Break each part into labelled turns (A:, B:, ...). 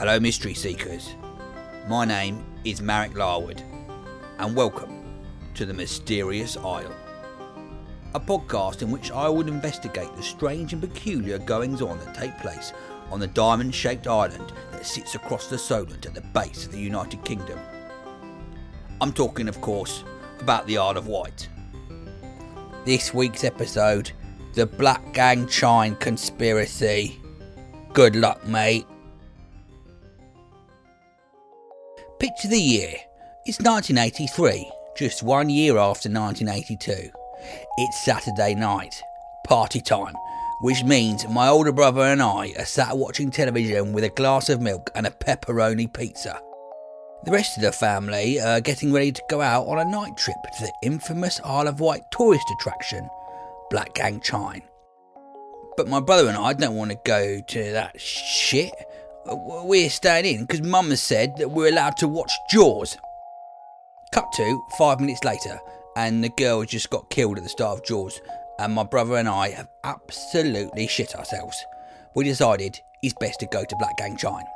A: Hello, mystery seekers. My name is Marek Larwood, and welcome to the Mysterious Isle, a podcast in which I would investigate the strange and peculiar goings on that take place on the diamond shaped island that sits across the Solent at the base of the United Kingdom. I'm talking, of course, about the Isle of Wight. This week's episode The Blackgang Chine Conspiracy. Good luck, mate. Picture the year. It's 1983, just one year after 1982. It's Saturday night, party time, which means my older brother and I are sat watching television with a glass of milk and a pepperoni pizza. The rest of the family are getting ready to go out on a night trip to the infamous Isle of Wight tourist attraction, Blackgang Chine. But my brother and I don't want to go to that shit. We're staying in because Mum has said that we're allowed to watch Jaws. Cut to five minutes later, and the girl just got killed at the start of Jaws, and my brother and I have absolutely shit ourselves. We decided it's best to go to Blackgang Chine.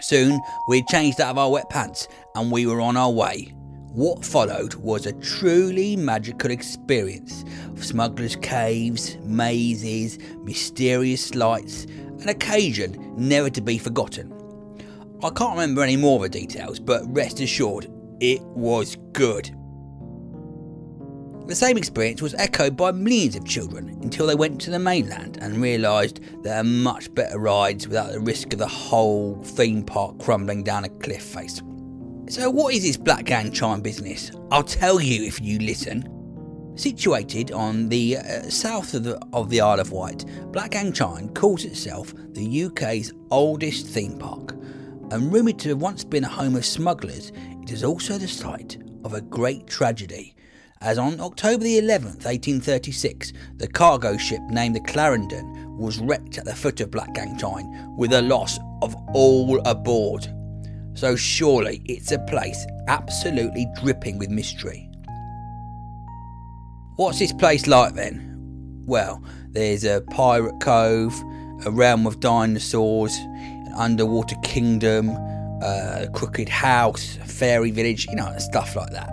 A: Soon, we'd changed out of our wet pants and we were on our way. What followed was a truly magical experience of smugglers' caves, mazes, mysterious lights, an occasion never to be forgotten. I can't remember any more of the details, but rest assured, it was good. The same experience was echoed by millions of children until they went to the mainland and realised there are much better rides without the risk of the whole theme park crumbling down a cliff face. So, what is this Blackgang Chine business? I'll tell you if you listen. Situated on the uh, south of the, of the Isle of Wight, Blackgang Chine calls itself the UK's oldest theme park. And rumoured to have once been a home of smugglers, it is also the site of a great tragedy. As on October the 11th, 1836, the cargo ship named the Clarendon was wrecked at the foot of Blackgang Chine with a loss of all aboard. So surely it's a place absolutely dripping with mystery. What's this place like then? Well, there's a pirate cove, a realm of dinosaurs, an underwater kingdom, a crooked house, a fairy village, you know, stuff like that.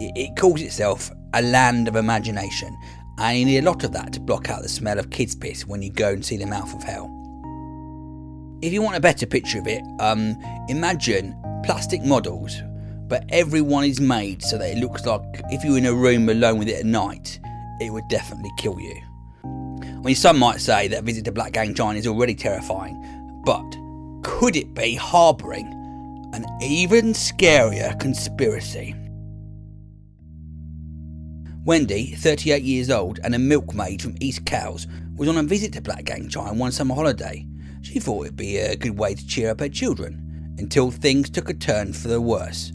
A: It, calls itself a land of imagination, and you need a lot of that to block out the smell of kids' piss when you go and see the mouth of hell. If you want a better picture of it, um, imagine plastic models, but everyone is made so that it looks like if you were in a room alone with it at night, it would definitely kill you. I mean, some might say that a visit to Blackgang Chine is already terrifying, but could it be harbouring an even scarier conspiracy? Wendy, 38 years old and a milkmaid from East Cowes, was on a visit to Blackgang Chine one summer holiday. She thought it'd be a good way to cheer up her children, until things took a turn for the worse.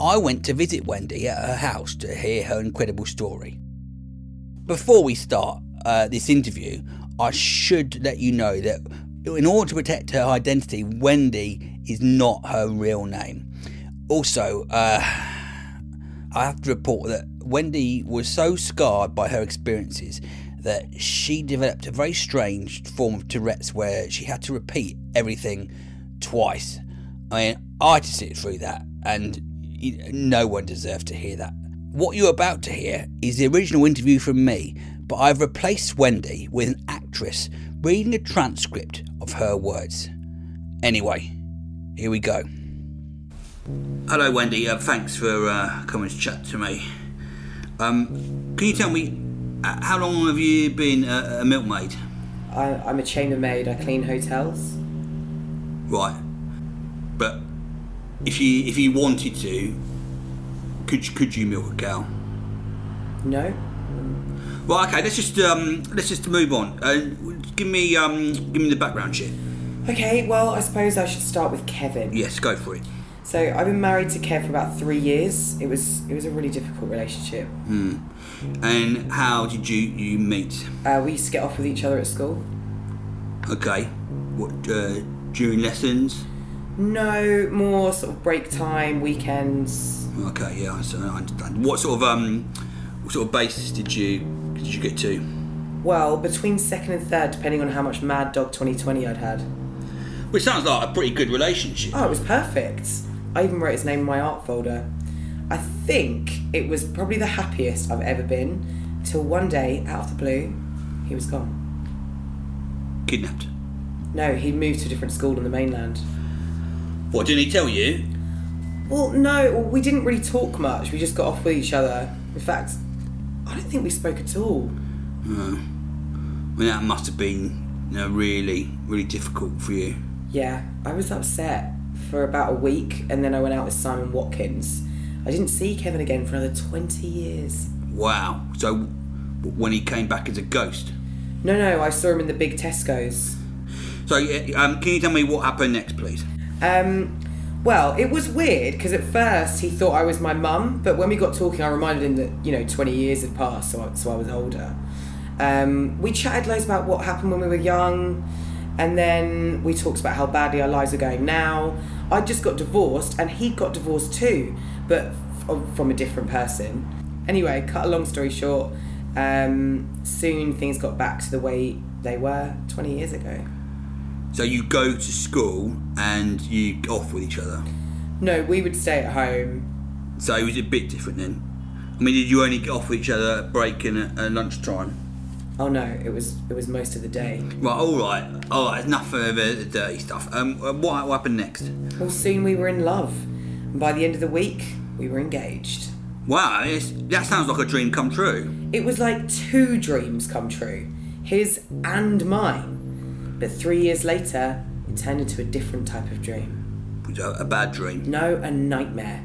A: I went to visit Wendy at her house to hear her incredible story. Before we start uh, this interview, I should let you know that in order to protect her identity, Wendy is not her real name. Also, uh, I have to report that Wendy was so scarred by her experiences that she developed a very strange form of Tourette's where she had to repeat everything twice. I mean, I had to sit through that, and no one deserved to hear that. What you're about to hear is the original interview from me, but I've replaced Wendy with an actress reading a transcript of her words. Anyway, here we go. Hello, Wendy. Uh, thanks for uh, coming to chat to me. Um, can you tell me uh, how long have you been a, a milkmaid?
B: I, I'm a chambermaid. I clean hotels.
A: Right, but if you if you wanted to, could you, could you milk a cow?
B: No.
A: Well, Okay. Let's just um, let's just move on. Uh, give me um, give me the background shit.
B: Okay. Well, I suppose I should start with Kevin.
A: Yes, go for it.
B: So I've been married to Kev for about three years. It was it was a really difficult relationship.
A: Hmm. And how did you you meet?
B: Uh, we used to get off with each other at school.
A: Okay. What uh, during lessons?
B: No, more sort of break time, weekends.
A: Okay. Yeah. So I understand. What sort of um, what sort of basis did you did you get to?
B: Well, between second and third, depending on how much Mad Dog 2020 I'd had.
A: Which sounds like a pretty good relationship.
B: Oh, it was perfect. I even wrote his name in my art folder. I think it was probably the happiest I've ever been till one day, out of the blue, he was gone.
A: Kidnapped.
B: No, he moved to a different school on the mainland.
A: What didn't he tell you?
B: Well, no, well, we didn't really talk much. We just got off with each other. In fact, I don't think we spoke at all.
A: Oh. I mean, that must have been, you know, really, really difficult for you.
B: Yeah, I was upset for about a week and then I went out with Simon Watkins. I didn't see Kevin again for another 20 years.
A: Wow. So, when he came back as a ghost.
B: No, no, I saw him in the big Tesco's.
A: So, uh, um, can you tell me what happened next, please?
B: Um, well, it was weird because at first he thought I was my mum, but when we got talking, I reminded him that you know 20 years had passed, so I, so I was older. Um, we chatted loads about what happened when we were young, and then we talked about how badly our lives are going now. I just got divorced, and he got divorced too, but f- from a different person. Anyway, cut a long story short, um, soon things got back to the way they were 20 years ago.
A: So, you go to school and you get off with each other.
B: No, we would stay at home.
A: So, it was a bit different then. I mean, did you only get off with each other at break and at, at lunchtime?
B: Oh no, it was it was most of the day.
A: Right, all right, all right. Enough of the, the dirty stuff. Um, uh, what, what happened next?
B: Well, soon we were in love, and by the end of the week, we were engaged.
A: Wow, that sounds like a dream come true.
B: It was like two dreams come true, his and mine. But three years later, it turned into a different type of
A: dream—a uh, a bad dream.
B: No, a nightmare.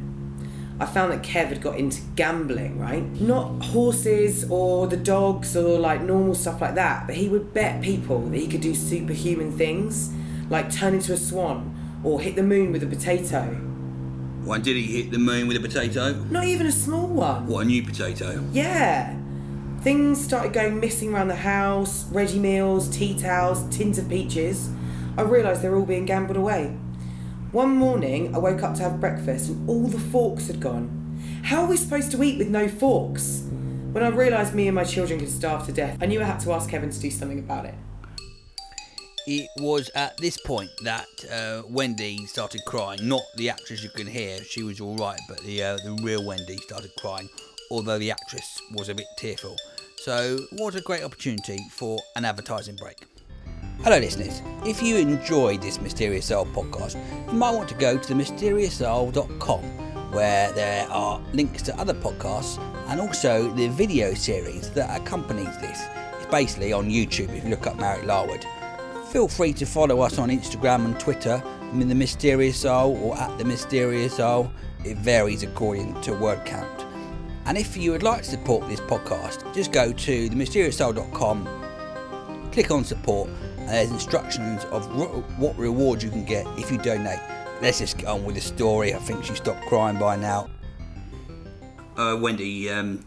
B: I found that Kev had got into gambling, right? Not horses or the dogs or like normal stuff like that, but he would bet people that he could do superhuman things, like turn into a swan or hit the moon with a potato.
A: When did he hit the moon with a potato?
B: Not even a small one.
A: What, a new potato?
B: Yeah. Things started going missing around the house ready meals, tea towels, tins of peaches. I realised they were all being gambled away. One morning, I woke up to have breakfast and all the forks had gone. How are we supposed to eat with no forks? When I realised me and my children could starve to death, I knew I had to ask Kevin to do something about it.
A: It was at this point that uh, Wendy started crying. Not the actress you can hear; she was all right, but the uh, the real Wendy started crying. Although the actress was a bit tearful. So, what a great opportunity for an advertising break. Hello, listeners. If you enjoyed this Mysterious Isle podcast, you might want to go to themysteriousisle.com where there are links to other podcasts and also the video series that accompanies this. It's basically on YouTube if you look up Marek Larwood. Feel free to follow us on Instagram and Twitter, I'm in The Mysterious Isle or at The Mysterious Isle. It varies according to word count. And if you would like to support this podcast, just go to themysteriousisle.com click on support and there's instructions of re- what rewards you can get if you donate. Let's just get on with the story. I think she stopped crying by now. Uh, Wendy, um,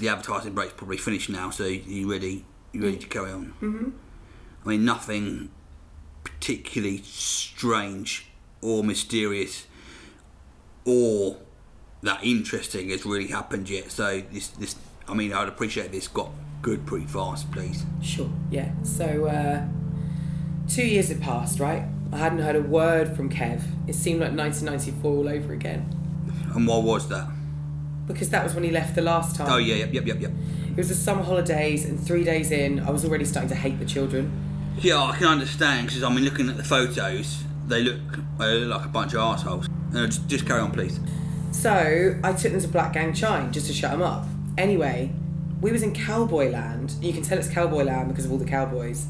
A: the advertising break's probably finished now, so you ready? You ready to carry on? Mm-hmm. I mean, nothing particularly strange or mysterious or that interesting has really happened yet. So this, this, I mean, I'd appreciate this got good pretty fast, please.
B: Sure, yeah. So, uh, two years had passed, right? I hadn't heard a word from Kev. It seemed like 1994 all over again.
A: And what was that?
B: Because that was when he left the last time.
A: Oh yeah, yep, yep, yep, yep.
B: It was the summer holidays, and three days in, I was already starting to hate the children.
A: Yeah, I can understand because I mean, looking at the photos, they look, they look like a bunch of assholes. No, just, just carry on, please.
B: So I took them to Blackgang Chine just to shut them up. Anyway, we was in cowboy land. You can tell it's cowboy land because of all the cowboys.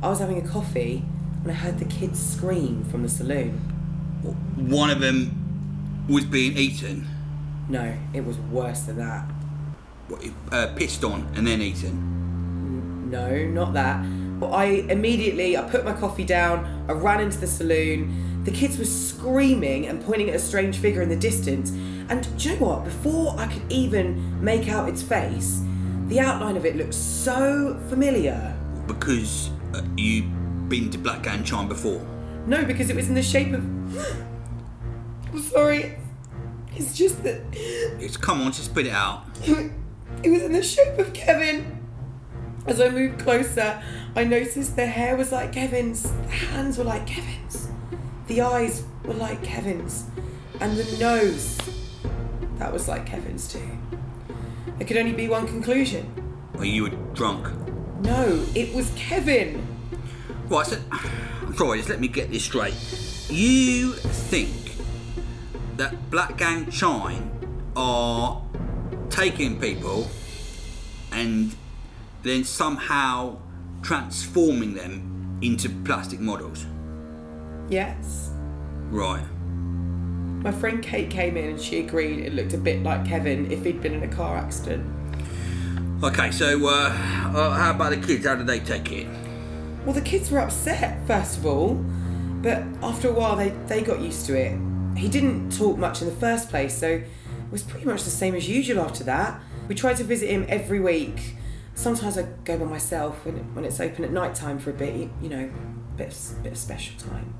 B: I was having a coffee when I heard the kids scream from the saloon.
A: One of them was being eaten,
B: No, it was worse than that.
A: what, uh, pissed on, and then eaten.
B: No, not that. But I immediately I put my coffee down, I ran into the saloon. The kids were screaming and pointing at a strange figure in the distance. And do you know what? Before I could even make out its face, the outline of it looked so familiar.
A: Because uh, you've been to Blackgang Chine before.
B: No, because it was in the shape of. I'm sorry. It's just that
A: It's come on, just spit it out.
B: it was in the shape of Kevin. As I moved closer, I noticed the hair was like Kevin's, the hands were like Kevin's, the eyes were like Kevin's, and the nose, that was like Kevin's too. There could only be one conclusion.
A: Well, you were drunk.
B: No, it was Kevin.
A: Right, so, I'm sorry, just let me get this straight. You think that Blackgang Chine are taking people and then somehow transforming them into plastic models?
B: Yes.
A: Right.
B: My friend Kate came in and she agreed it looked a bit like Kevin if he'd been in a car accident.
A: Okay, so uh, uh, how about the kids? How did they take it?
B: Well, the kids were upset, first of all, but after a while they, they got used to it. He didn't talk much in the first place, so it was pretty much the same as usual after that. We tried to visit him every week. Sometimes I go by myself when, when it's open at night time for a bit, you, know, bit of, bit of special time.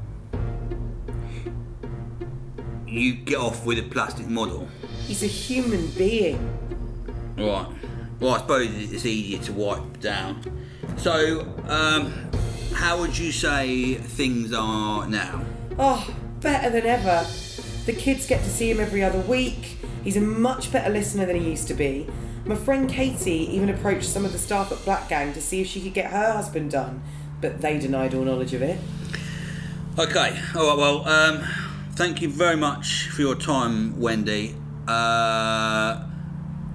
A: You get off with a plastic model.
B: He's a human being.
A: Right. Well, I suppose it's easier to wipe down. So, um, how would you say things are now?
B: Oh, better than ever. The kids get to see him every other week. He's a much better listener than he used to be. My friend Katie even approached some of the staff at Blackgang to see if she could get her husband done, but they denied all knowledge of it.
A: Okay. All right. Well, um, thank you very much for your time, Wendy. Uh,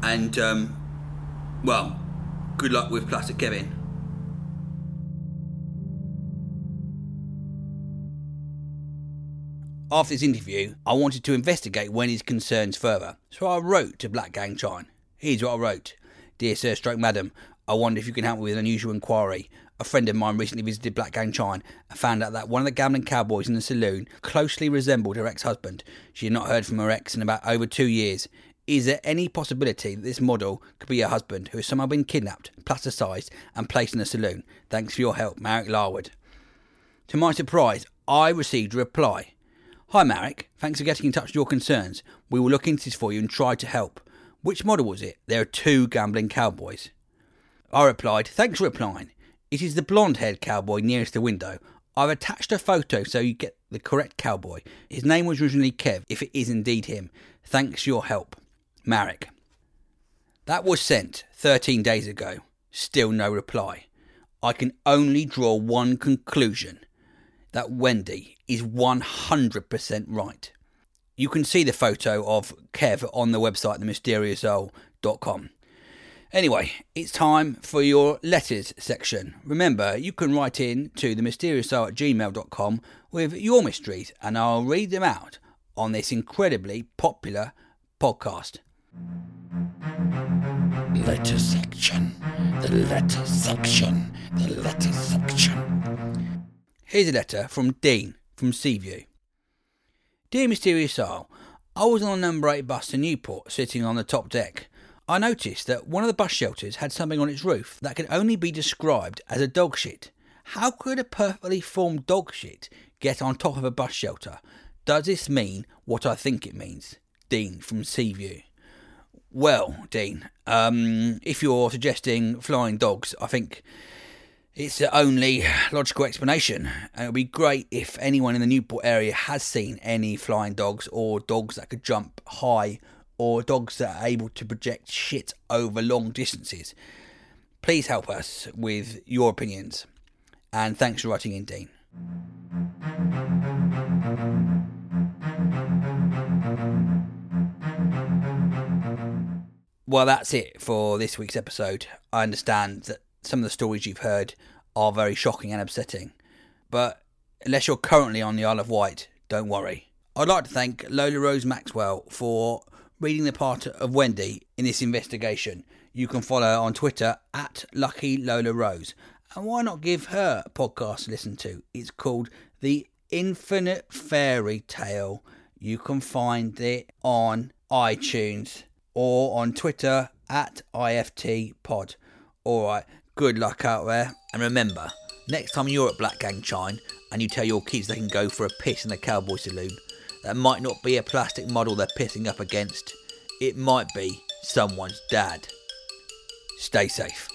A: and um, well, good luck with Plastic Kevin. After this interview, I wanted to investigate Wendy's concerns further, so I wrote to Blackgang Chine. Here's what I wrote Dear Sir Stroke Madam, I wonder if you can help me with an unusual inquiry. A friend of mine recently visited Blackgang Chine and found out that one of the gambling cowboys in the saloon closely resembled her ex husband. She had not heard from her ex in about over two years. Is there any possibility that this model could be her husband who has somehow been kidnapped, plasticized, and placed in a saloon? Thanks for your help, Marek Larwood. To my surprise, I received a reply. Hi, Marek. Thanks for getting in touch with your concerns. We will look into this for you and try to help. Which model was it? There are two gambling cowboys. I replied, Thanks for replying. It is the blonde haired cowboy nearest the window. I've attached a photo so you get the correct cowboy. His name was originally Kev, if it is indeed him. Thanks your help. Marek. That was sent 13 days ago. Still no reply. I can only draw one conclusion that Wendy is 100% right. You can see the photo of Kev on the website, themysteriousisle.com. Anyway, it's time for your letters section. Remember, you can write in to themysteriousisle at gmail.com with your mysteries, and I'll read them out on this incredibly popular podcast.
C: Letter section. The letter section. The letter section.
A: Here's a letter from Dean from Seaview. Dear Mysterious Isle, I was on a number 8 bus to Newport, sitting on the top deck. I noticed that one of the bus shelters had something on its roof that could only be described as a dog shit. How could a perfectly formed dog shit get on top of a bus shelter? Does this mean what I think it means? Dean from Seaview. Well, Dean, um, if you're suggesting flying dogs, I think it's the only logical explanation. It would be great if anyone in the Newport area has seen any flying dogs or dogs that could jump high or dogs that are able to project shit over long distances. Please help us with your opinions. And thanks for writing in, Dean. Well, that's it for this week's episode. I understand that some of the stories you've heard are very shocking and upsetting. But unless you're currently on the Isle of Wight, don't worry. I'd like to thank Lola Rose Maxwell for reading the part of Wendy in this investigation. You can follow her on Twitter at Lucky Lola Rose. And why not give her a podcast to listen to? It's called The Infinite Fairy Tale. You can find it on iTunes or on Twitter at IFT Pod. Alright, good luck out there. And remember, next time you're at Blackgang Chine and you tell your kids they can go for a piss in the cowboy saloon, that might not be a plastic model they're pissing up against. It might be someone's dad. Stay safe.